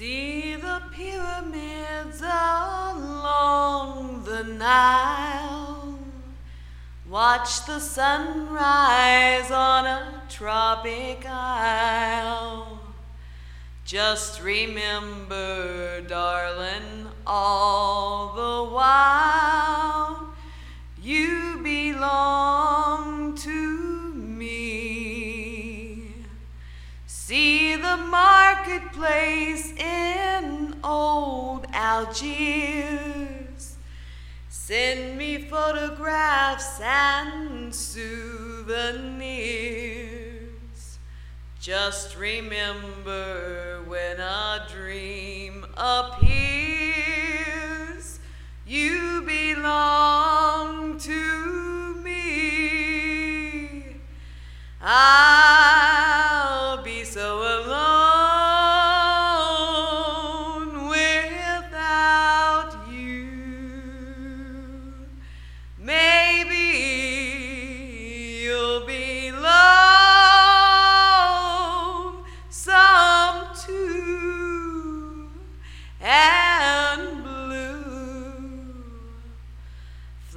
See the pyramids along the Nile. Watch the sunrise on a tropic isle. Just remember, darling, all the while the marketplace in old Algiers. Send me photographs and souvenirs. Just remember when a dream appears, you belong to me. I'll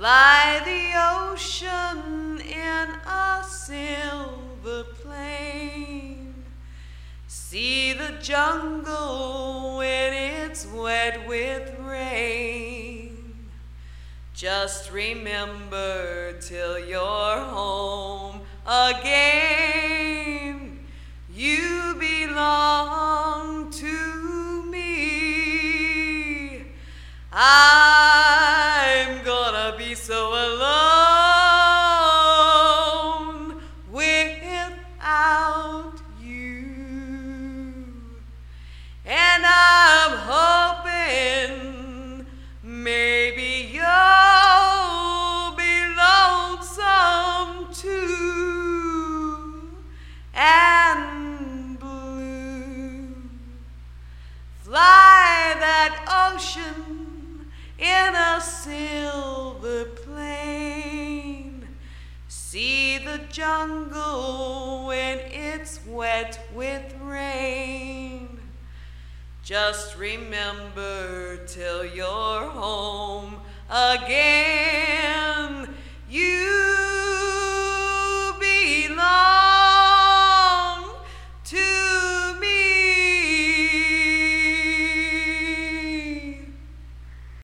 Fly the ocean in a silver plane. See the jungle when it's wet with. Just remember till you're home again. You belong to me. I'm gonna be so silver plane. See the jungle when it's wet with rain. Just remember till you're home again.